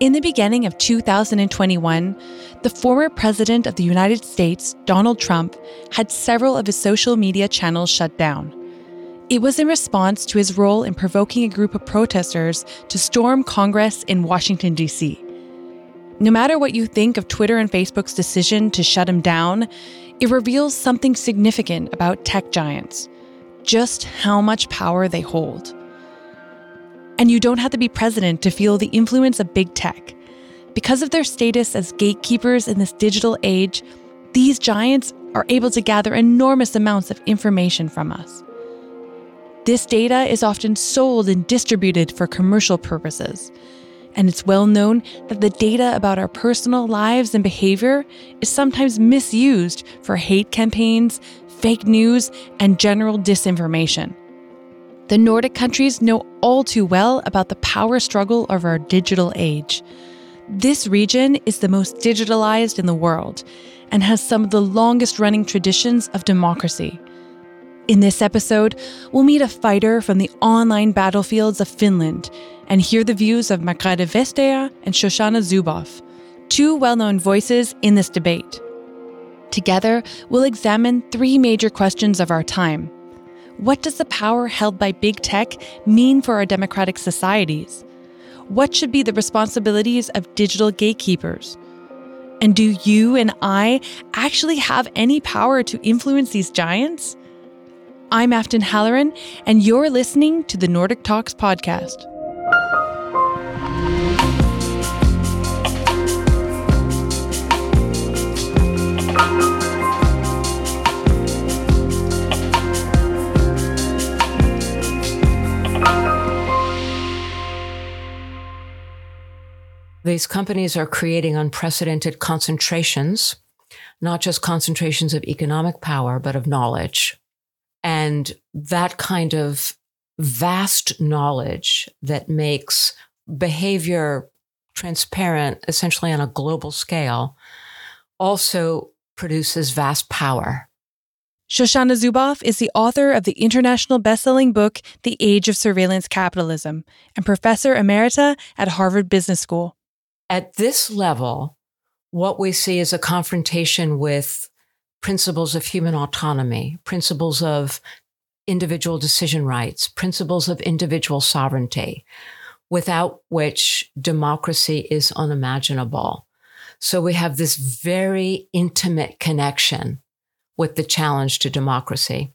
In the beginning of 2021, the former president of the United States, Donald Trump, had several of his social media channels shut down. It was in response to his role in provoking a group of protesters to storm Congress in Washington, D.C. No matter what you think of Twitter and Facebook's decision to shut him down, it reveals something significant about tech giants just how much power they hold. And you don't have to be president to feel the influence of big tech. Because of their status as gatekeepers in this digital age, these giants are able to gather enormous amounts of information from us. This data is often sold and distributed for commercial purposes. And it's well known that the data about our personal lives and behavior is sometimes misused for hate campaigns, fake news, and general disinformation. The Nordic countries know all too well about the power struggle of our digital age. This region is the most digitalized in the world and has some of the longest running traditions of democracy. In this episode, we'll meet a fighter from the online battlefields of Finland and hear the views of Margrethe Vestager and Shoshana Zuboff, two well known voices in this debate. Together, we'll examine three major questions of our time what does the power held by big tech mean for our democratic societies? What should be the responsibilities of digital gatekeepers? And do you and I actually have any power to influence these giants? I'm Afton Halloran, and you're listening to the Nordic Talks podcast. These companies are creating unprecedented concentrations, not just concentrations of economic power, but of knowledge. And that kind of vast knowledge that makes behavior transparent, essentially on a global scale, also produces vast power. Shoshana Zuboff is the author of the international best-selling book The Age of Surveillance Capitalism and professor emerita at Harvard Business School. At this level, what we see is a confrontation with principles of human autonomy, principles of individual decision rights, principles of individual sovereignty, without which democracy is unimaginable. So we have this very intimate connection with the challenge to democracy.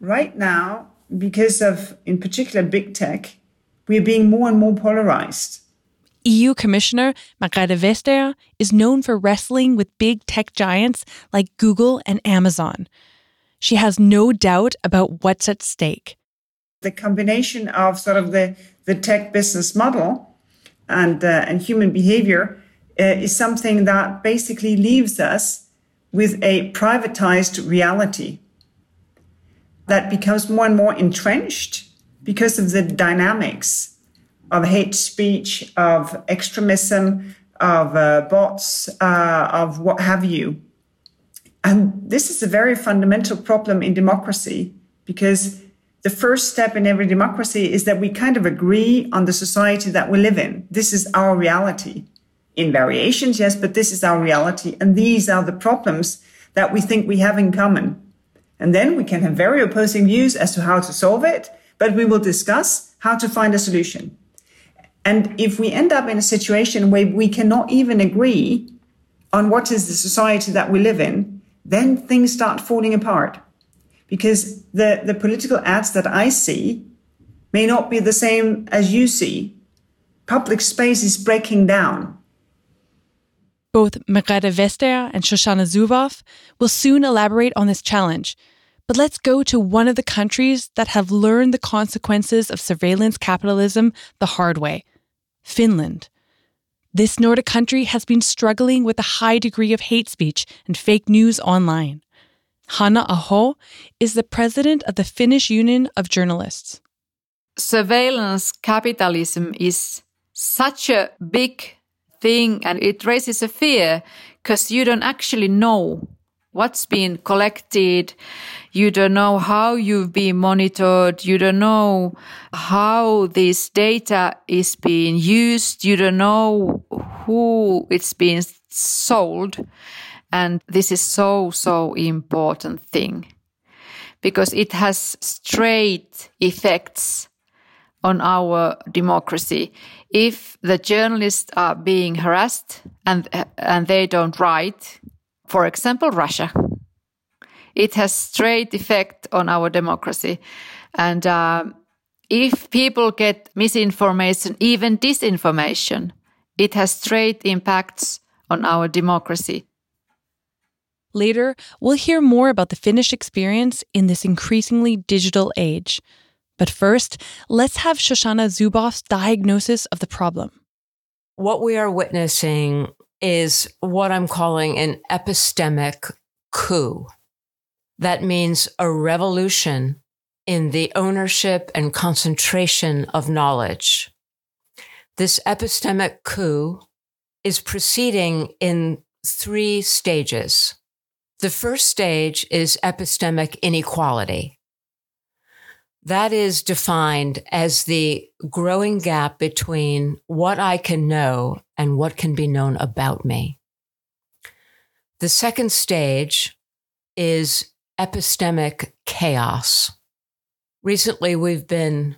Right now, because of, in particular, big tech, we're being more and more polarized. EU Commissioner Margrethe Vestager is known for wrestling with big tech giants like Google and Amazon. She has no doubt about what's at stake. The combination of sort of the, the tech business model and, uh, and human behavior uh, is something that basically leaves us with a privatized reality that becomes more and more entrenched because of the dynamics of hate speech, of extremism, of uh, bots, uh, of what have you. And this is a very fundamental problem in democracy because the first step in every democracy is that we kind of agree on the society that we live in. This is our reality. In variations, yes, but this is our reality. And these are the problems that we think we have in common. And then we can have very opposing views as to how to solve it, but we will discuss how to find a solution. And if we end up in a situation where we cannot even agree on what is the society that we live in, then things start falling apart. Because the, the political ads that I see may not be the same as you see. Public space is breaking down. Both Margrethe Vestager and Shoshana Zuboff will soon elaborate on this challenge. But let's go to one of the countries that have learned the consequences of surveillance capitalism the hard way Finland. This Nordic country has been struggling with a high degree of hate speech and fake news online. Hanne Aho is the president of the Finnish Union of Journalists. Surveillance capitalism is such a big thing and it raises a fear because you don't actually know what's been collected. You don't know how you've been monitored. You don't know how this data is being used. You don't know who it's being sold. And this is so, so important thing because it has straight effects on our democracy. If the journalists are being harassed and, and they don't write, for example, Russia, it has straight effect on our democracy. And uh, if people get misinformation, even disinformation, it has straight impacts on our democracy. Later, we'll hear more about the Finnish experience in this increasingly digital age. But first, let's have Shoshana Zuboff's diagnosis of the problem. What we are witnessing is what I'm calling an epistemic coup. That means a revolution in the ownership and concentration of knowledge. This epistemic coup is proceeding in three stages. The first stage is epistemic inequality. That is defined as the growing gap between what I can know and what can be known about me. The second stage is epistemic chaos. Recently, we've been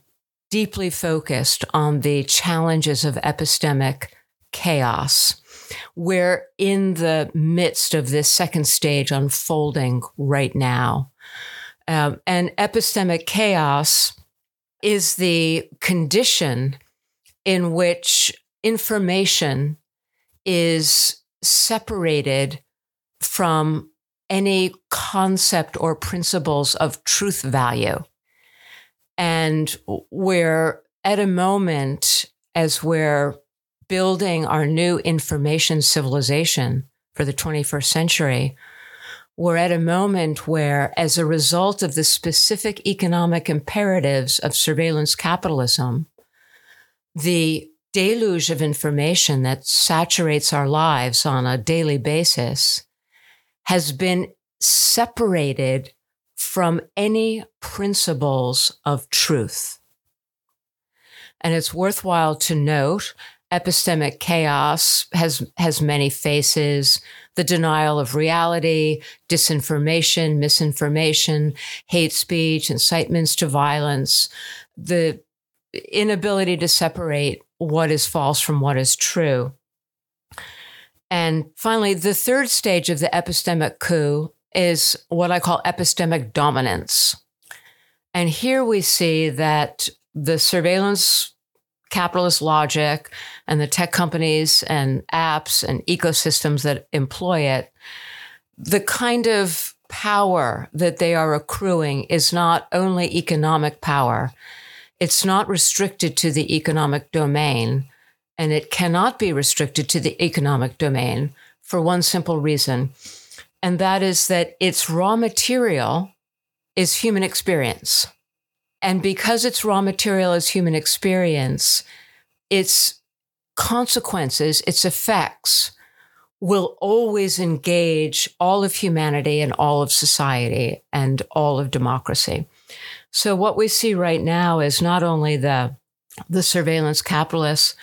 deeply focused on the challenges of epistemic chaos. We're in the midst of this second stage unfolding right now. Um, and epistemic chaos is the condition in which information is separated from any concept or principles of truth value. And we're at a moment as we're building our new information civilization for the 21st century, we're at a moment where, as a result of the specific economic imperatives of surveillance capitalism, the deluge of information that saturates our lives on a daily basis has been separated from any principles of truth. And it's worthwhile to note epistemic chaos has, has many faces. The denial of reality, disinformation, misinformation, hate speech, incitements to violence, the inability to separate what is false from what is true. And finally, the third stage of the epistemic coup is what I call epistemic dominance. And here we see that the surveillance capitalist logic and the tech companies and apps and ecosystems that employ it, the kind of power that they are accruing is not only economic power, it's not restricted to the economic domain, and it cannot be restricted to the economic domain for one simple reason, and that is that its raw material is human experience. And because its raw material is human experience, its consequences, its effects will always engage all of humanity and all of society and all of democracy. So what we see right now is not only the, the surveillance capitalists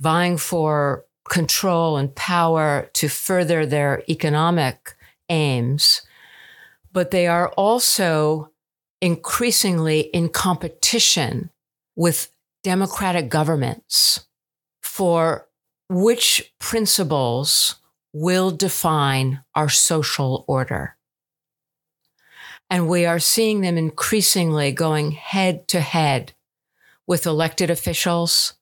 vying for control and power to further their economic aims, but they are also increasingly in competition with democratic governments for which principles will define our social order. And we are seeing them increasingly going head to head with elected officials,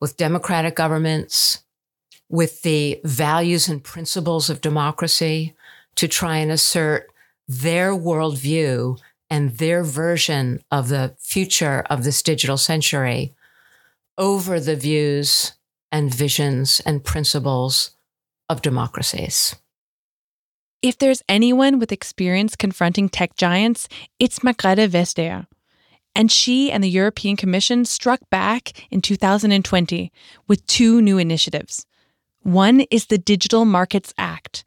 with democratic governments, with the values and principles of democracy to try and assert their worldview and their version of the future of this digital century over the views and visions and principles of democracies. If there's anyone with experience confronting tech giants, it's Margrethe Vestager. And she and the European Commission struck back in 2020 with two new initiatives. One is the Digital Markets Act.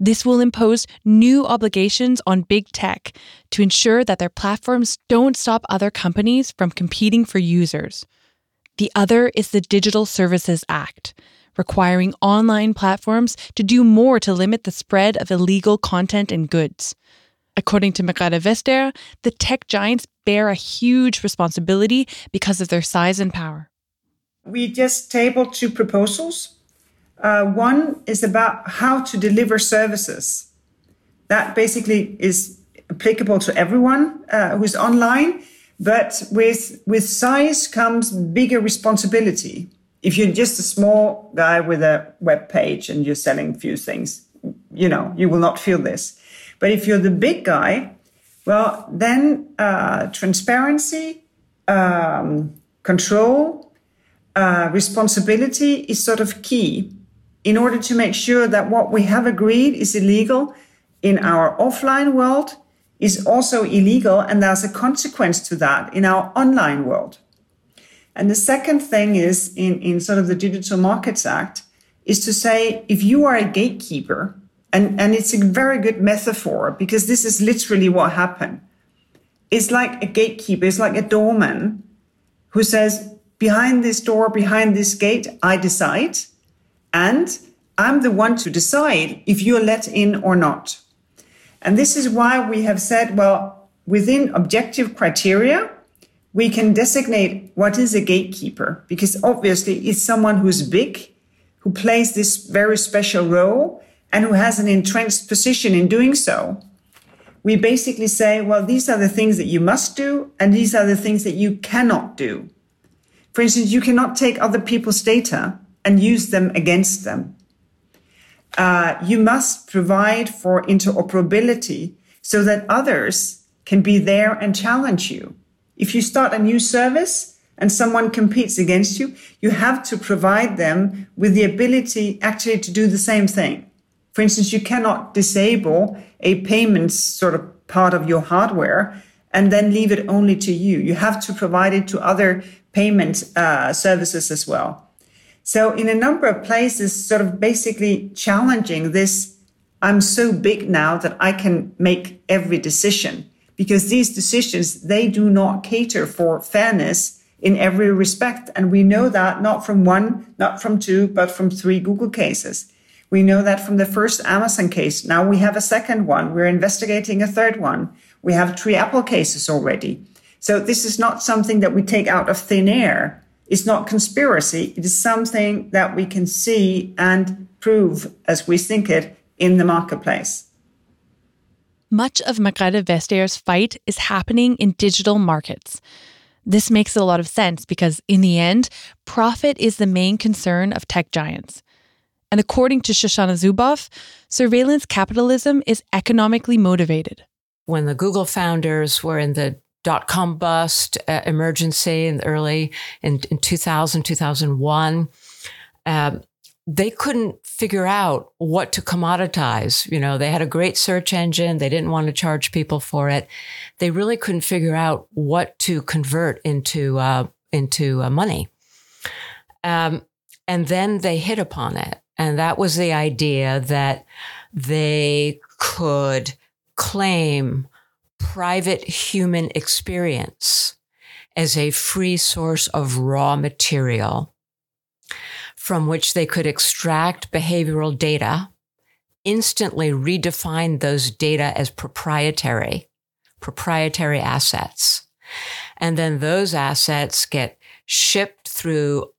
This will impose new obligations on big tech to ensure that their platforms don't stop other companies from competing for users. The other is the Digital Services Act, requiring online platforms to do more to limit the spread of illegal content and goods. According to Margrethe Vestager, the tech giants bear a huge responsibility because of their size and power. We just tabled two proposals. Uh, one is about how to deliver services. That basically is applicable to everyone uh, who's online, but with with size comes bigger responsibility. If you're just a small guy with a web page and you're selling few things, you know you will not feel this. But if you're the big guy, well, then uh, transparency, um, control, uh, responsibility is sort of key in order to make sure that what we have agreed is illegal in our offline world is also illegal and there's a consequence to that in our online world. And the second thing is in, in sort of the Digital Markets Act is to say if you are a gatekeeper, and, and it's a very good metaphor because this is literally what happened. It's like a gatekeeper, it's like a doorman who says, behind this door, behind this gate, I decide. And I'm the one to decide if you're let in or not. And this is why we have said, well, within objective criteria, we can designate what is a gatekeeper because obviously it's someone who's big, who plays this very special role and who has an entrenched position in doing so, we basically say, well, these are the things that you must do, and these are the things that you cannot do. For instance, you cannot take other people's data and use them against them. Uh, you must provide for interoperability so that others can be there and challenge you. If you start a new service and someone competes against you, you have to provide them with the ability actually to do the same thing. For instance, you cannot disable a payments sort of part of your hardware and then leave it only to you. You have to provide it to other payment uh, services as well. So in a number of places, sort of basically challenging this, I'm so big now that I can make every decision because these decisions, they do not cater for fairness in every respect. And we know that not from one, not from two, but from three Google cases. We know that from the first Amazon case. Now we have a second one. We're investigating a third one. We have three Apple cases already. So this is not something that we take out of thin air. It's not conspiracy. It is something that we can see and prove as we think it in the marketplace. Much of Margrethe Vestager's fight is happening in digital markets. This makes a lot of sense because, in the end, profit is the main concern of tech giants. And according to Shoshana Zuboff, surveillance capitalism is economically motivated. When the Google founders were in the dot com bust uh, emergency in early in, in 2000, 2001, um, they couldn't figure out what to commoditize. You know, they had a great search engine. They didn't want to charge people for it. They really couldn't figure out what to convert into, uh, into uh, money. Um, and then they hit upon it. And that was the idea that they could claim private human experience as a free source of raw material from which they could extract behavioral data, instantly redefine those data as proprietary, proprietary assets. And then those assets get shipped through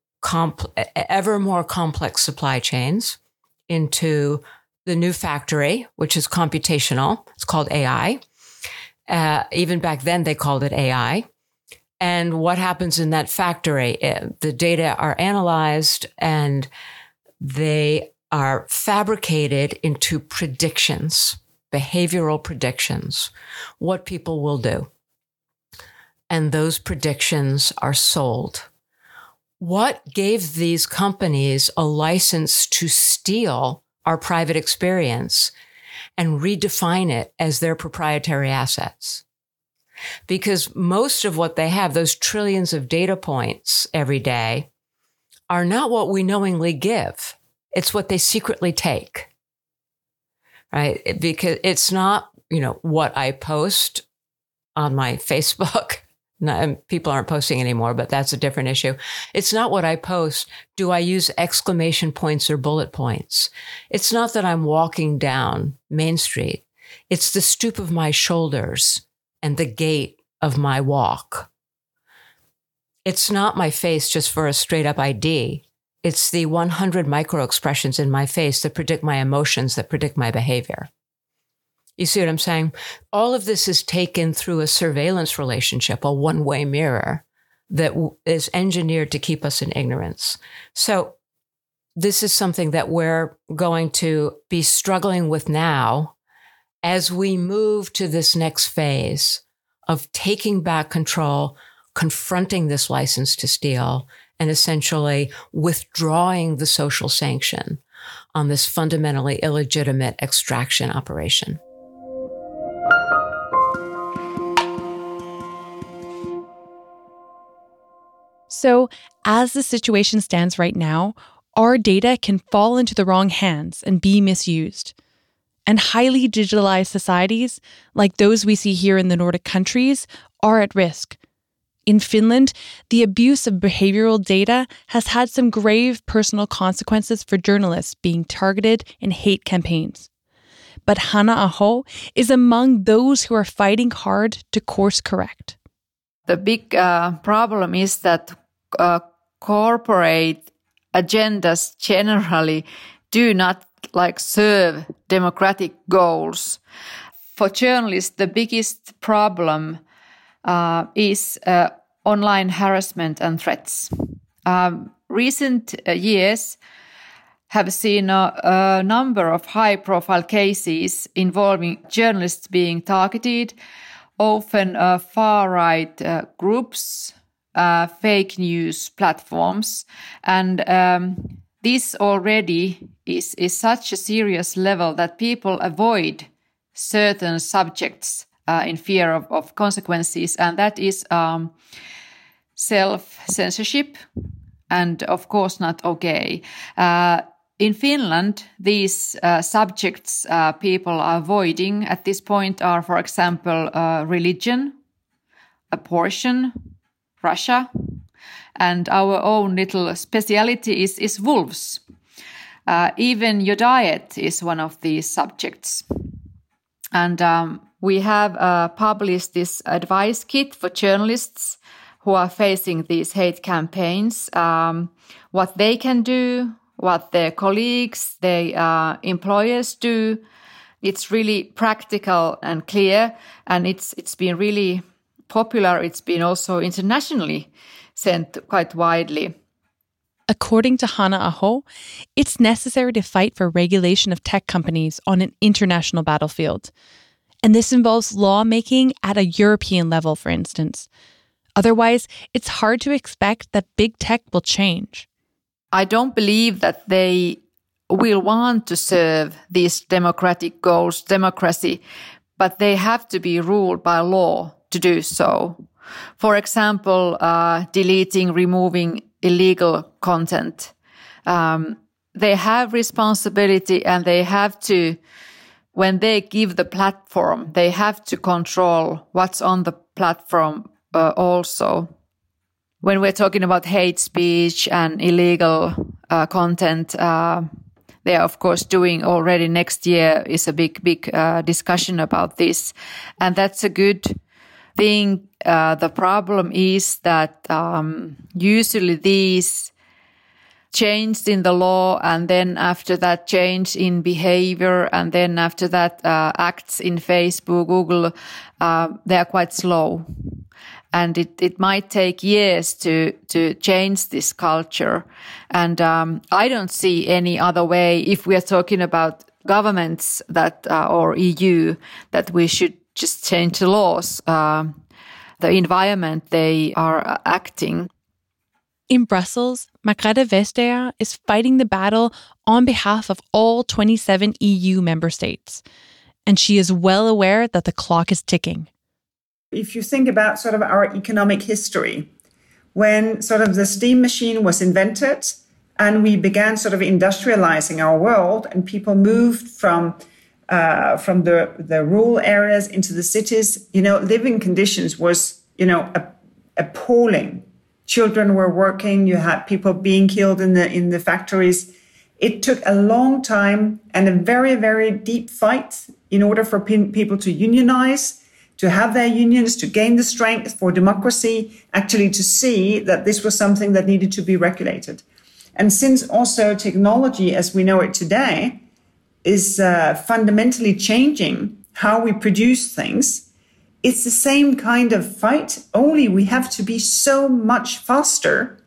ever more complex supply chains into the new factory, which is computational. It's called AI. Uh, even back then, they called it AI. And what happens in that factory? Uh, the data are analyzed and they are fabricated into predictions, behavioral predictions, what people will do. And those predictions are sold what gave these companies a license to steal our private experience and redefine it as their proprietary assets? Because most of what they have, those trillions of data points every day, are not what we knowingly give. It's what they secretly take. right? Because it's not, you know, what I post on my Facebook. Um, people aren't posting anymore, but that's a different issue. It's not what I post. Do I use exclamation points or bullet points? It's not that I'm walking down Main Street. It's the stoop of my shoulders and the gait of my walk. It's not my face just for a straight up ID. It's the 100 micro expressions in my face that predict my emotions, that predict my behavior. You see what I'm saying? All of this is taken through a surveillance relationship, a one way mirror that is engineered to keep us in ignorance. So, this is something that we're going to be struggling with now as we move to this next phase of taking back control, confronting this license to steal, and essentially withdrawing the social sanction on this fundamentally illegitimate extraction operation. So, as the situation stands right now, our data can fall into the wrong hands and be misused. And highly digitalized societies, like those we see here in the Nordic countries, are at risk in Finland, the abuse of behavioral data has had some grave personal consequences for journalists being targeted in hate campaigns. But Hanne Aho is among those who are fighting hard to course correct. The big uh, problem is that uh, corporate agendas generally do not like serve democratic goals. For journalists, the biggest problem uh, is uh, online harassment and threats. Um, recent uh, years have seen a, a number of high profile cases involving journalists being targeted, often uh, far right uh, groups, uh, fake news platforms. And um, this already is, is such a serious level that people avoid certain subjects uh, in fear of, of, consequences. And that is um, self censorship and, of course, not okay. Uh, in Finland, these uh, subjects uh, people are avoiding at this point are, for example, uh, religion, abortion, Russia, and our own little speciality is, is wolves. Uh, even your diet is one of these subjects. And um, we have uh, published this advice kit for journalists who are facing these hate campaigns, um, what they can do, what their colleagues, their uh, employers do. It's really practical and clear, and it's it's been really popular. It's been also internationally sent quite widely. According to Hanne Aho, it's necessary to fight for regulation of tech companies on an international battlefield. And this involves lawmaking at a European level, for instance. Otherwise, it's hard to expect that big tech will change. I don't believe that they will want to serve these democratic goals, democracy, but they have to be ruled by law to do so. For example, uh, deleting, removing illegal content. Um, they have responsibility and they have to, when they give the platform, they have to control what's on the platform uh, also when we're talking about hate speech and illegal uh, content, uh, they are of course doing already next year is a big, big uh, discussion about this. And that's a good thing. Uh, the problem is that um, usually these changed in the law and then after that change in behavior and then after that uh, acts in Facebook, Google, uh, they are quite slow and it, it might take years to to change this culture. And um, I don't see any other way if we are talking about governments that uh, or EU that we should just change the laws, uh, the environment they are acting. In Brussels, Margrethe Vestager is fighting the battle on behalf of all 27 EU member states. And she is well aware that the clock is ticking. If you think about sort of our economic history, when sort of the steam machine was invented and we began sort of industrializing our world and people moved from uh, from the, the rural areas into the cities, you know, living conditions was, you know, appalling. Children were working. You had people being killed in the in the factories. It took a long time and a very very deep fight in order for pe- people to unionize, to have their unions, to gain the strength for democracy, actually to see that this was something that needed to be regulated. And since also technology as we know it today is uh, fundamentally changing how we produce things, it's the same kind of fight, only we have to be so much faster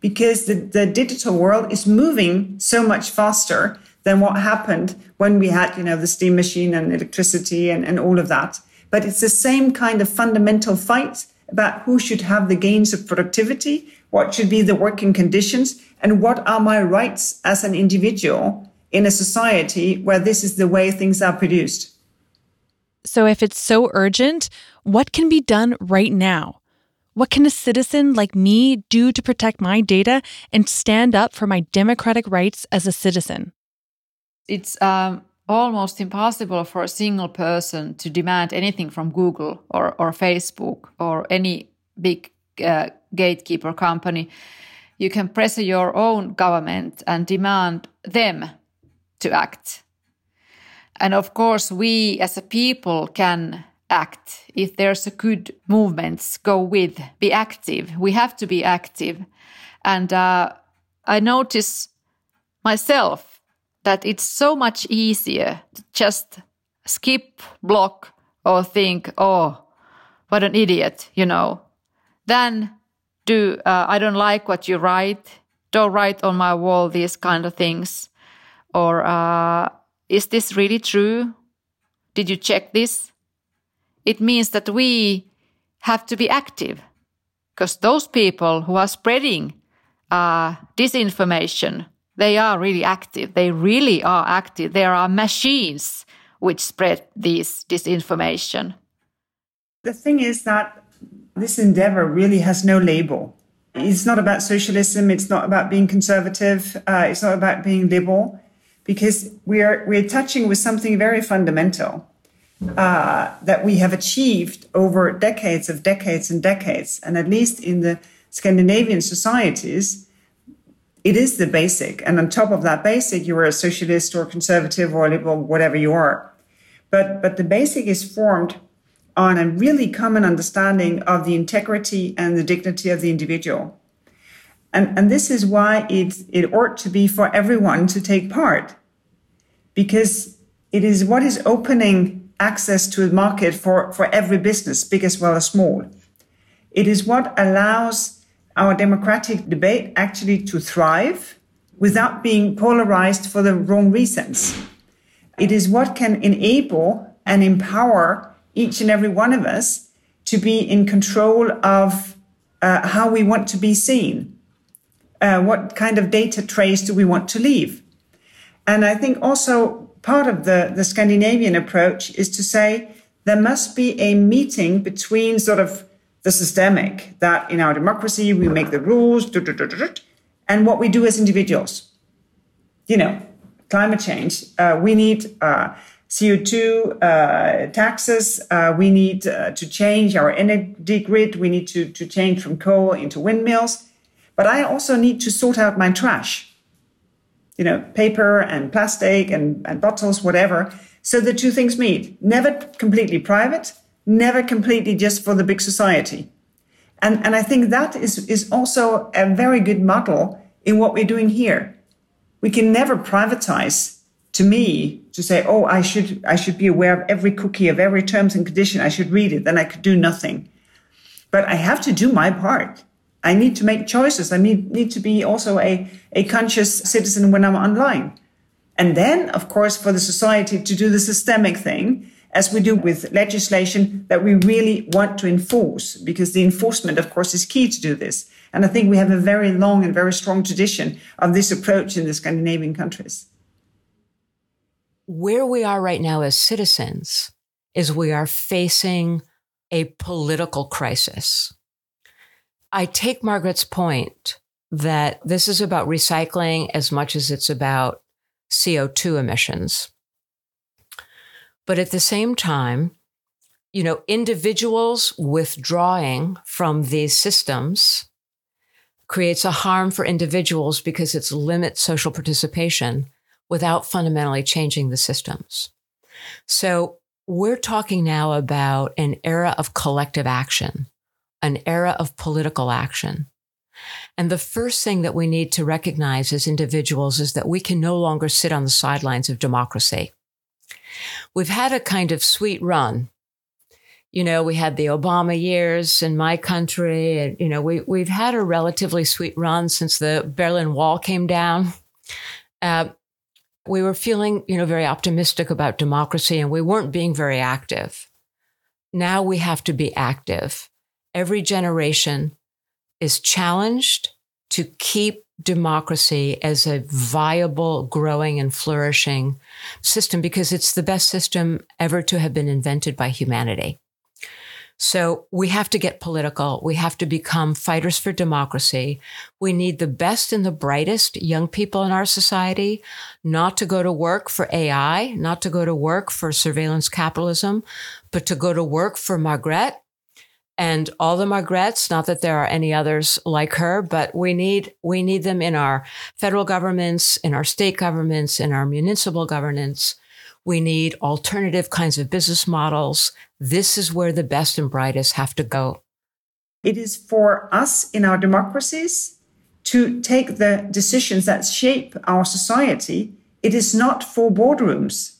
because the, the digital world is moving so much faster than what happened when we had, you know, the steam machine and electricity and, and all of that. But it's the same kind of fundamental fight about who should have the gains of productivity, what should be the working conditions, and what are my rights as an individual in a society where this is the way things are produced. So, if it's so urgent, what can be done right now? What can a citizen like me do to protect my data and stand up for my democratic rights as a citizen? It's um, almost impossible for a single person to demand anything from Google or, or Facebook or any big uh, gatekeeper company. You can pressure your own government and demand them to act. And of course, we as a people can act if there's a good movements go with be active. We have to be active. And uh, i notice myself that it's so much easier to just skip block or think oh what an idiot you know than do uh, i don't like what you write. Don't write on my wall these kind of things or uh, is this really true did you check this it means that we have to be active because those people who are spreading uh, disinformation, they are really active. They really are active. There are machines which spread this disinformation. The thing is that this endeavor really has no label. It's not about socialism. It's not about being conservative. Uh, it's not about being liberal, because we are we're touching with something very fundamental uh, that we have achieved over decades of decades and decades. And at least in the Scandinavian societies, it is the basic. And on top of that basic, you are a socialist or conservative or liberal, whatever you are. But, but the basic is formed on a really common understanding of the integrity and the dignity of the individual. And, and this is why it, it ought to be for everyone to take part, because it is what is opening access to the market for, for every business, big as well as small. It is what allows our democratic debate actually to thrive without being polarized for the wrong reasons. It is what can enable and empower each and every one of us to be in control of uh, how we want to be seen. Uh, what kind of data trace do we want to leave? And I think also part of the, the Scandinavian approach is to say there must be a meeting between sort of the systemic, that in our democracy we make the rules, and what we do as individuals. You know, climate change, uh, we need uh, CO2 uh, taxes, uh, we need uh, to change our energy grid, we need to, to change from coal into windmills. But I also need to sort out my trash you know, paper and plastic and, and bottles, whatever. So the two things meet. Never completely private, never completely just for the big society. And, and I think that is, is also a very good model in what we're doing here. We can never privatize to me to say, oh, I should, I should be aware of every cookie, of every terms and condition. I should read it. Then I could do nothing. But I have to do my part. I need to make choices. I need, need to be also a, a conscious citizen when I'm online. And then, of course, for the society to do the systemic thing, as we do with legislation that we really want to enforce, because the enforcement, of course, is key to do this. And I think we have a very long and very strong tradition of this approach in the Scandinavian countries. Where we are right now as citizens is we are facing a political crisis. I take Margaret's point that this is about recycling as much as it's about CO2 emissions. But at the same time, you know, individuals withdrawing from these systems creates a harm for individuals because it's limits social participation without fundamentally changing the systems. So we're talking now about an era of collective action, an era of political action. And the first thing that we need to recognize as individuals is that we can no longer sit on the sidelines of democracy. We've had a kind of sweet run. You know, we had the Obama years in my country, and, you know, we, we've had a relatively sweet run since the Berlin Wall came down. Uh, we were feeling, you know, very optimistic about democracy and we weren't being very active. Now we have to be active. Every generation is challenged to keep democracy as a viable, growing, and flourishing system because it's the best system ever to have been invented by humanity. So we have to get political. We have to become fighters for democracy. We need the best and the brightest young people in our society not to go to work for AI, not to go to work for surveillance capitalism, but to go to work for Margrethe and all the Margrethe's, not that there are any others like her, but we need, we need them in our federal governments, in our state governments, in our municipal governance. We need alternative kinds of business models. This is where the best and brightest have to go. It is for us in our democracies to take the decisions that shape our society. It is not for boardrooms.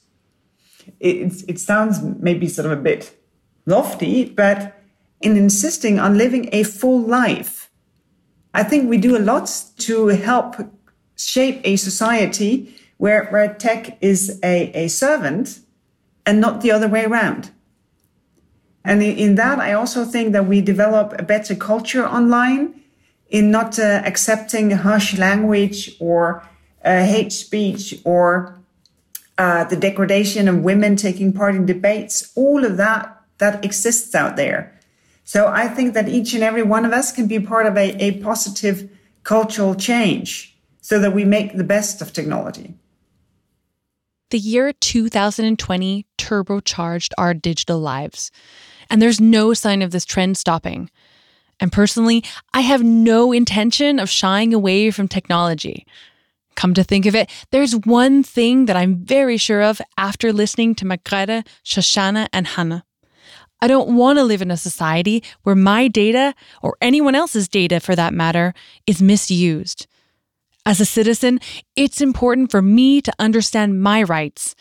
It, it sounds maybe sort of a bit lofty, but in insisting on living a full life, I think we do a lot to help shape a society where, where tech is a, a servant and not the other way around. And in that, I also think that we develop a better culture online in not uh, accepting harsh language or uh, hate speech or uh, the degradation of women taking part in debates. All of that that exists out there. So I think that each and every one of us can be part of a, a positive cultural change so that we make the best of technology. The year 2020 turbocharged our digital lives, and there's no sign of this trend stopping. And personally, I have no intention of shying away from technology. Come to think of it, there's one thing that I'm very sure of after listening to Margrethe, Shoshana, and Hannah. I don't want to live in a society where my data, or anyone else's data for that matter, is misused. As a citizen, it's important for me to understand my rights.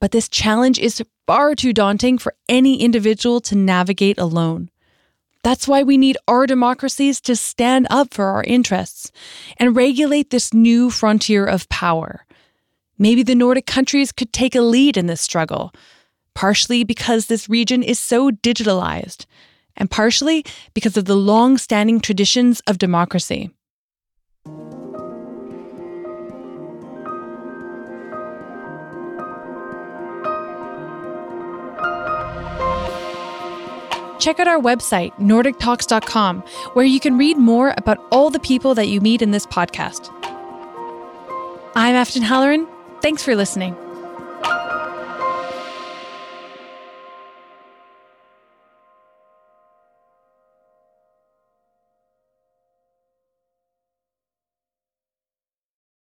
But this challenge is far too daunting for any individual to navigate alone. That's why we need our democracies to stand up for our interests and regulate this new frontier of power. Maybe the Nordic countries could take a lead in this struggle, partially because this region is so digitalized, and partially because of the long standing traditions of democracy. check out our website, NordicTalks.com, where you can read more about all the people that you meet in this podcast. I'm Afton Halloran. Thanks for listening.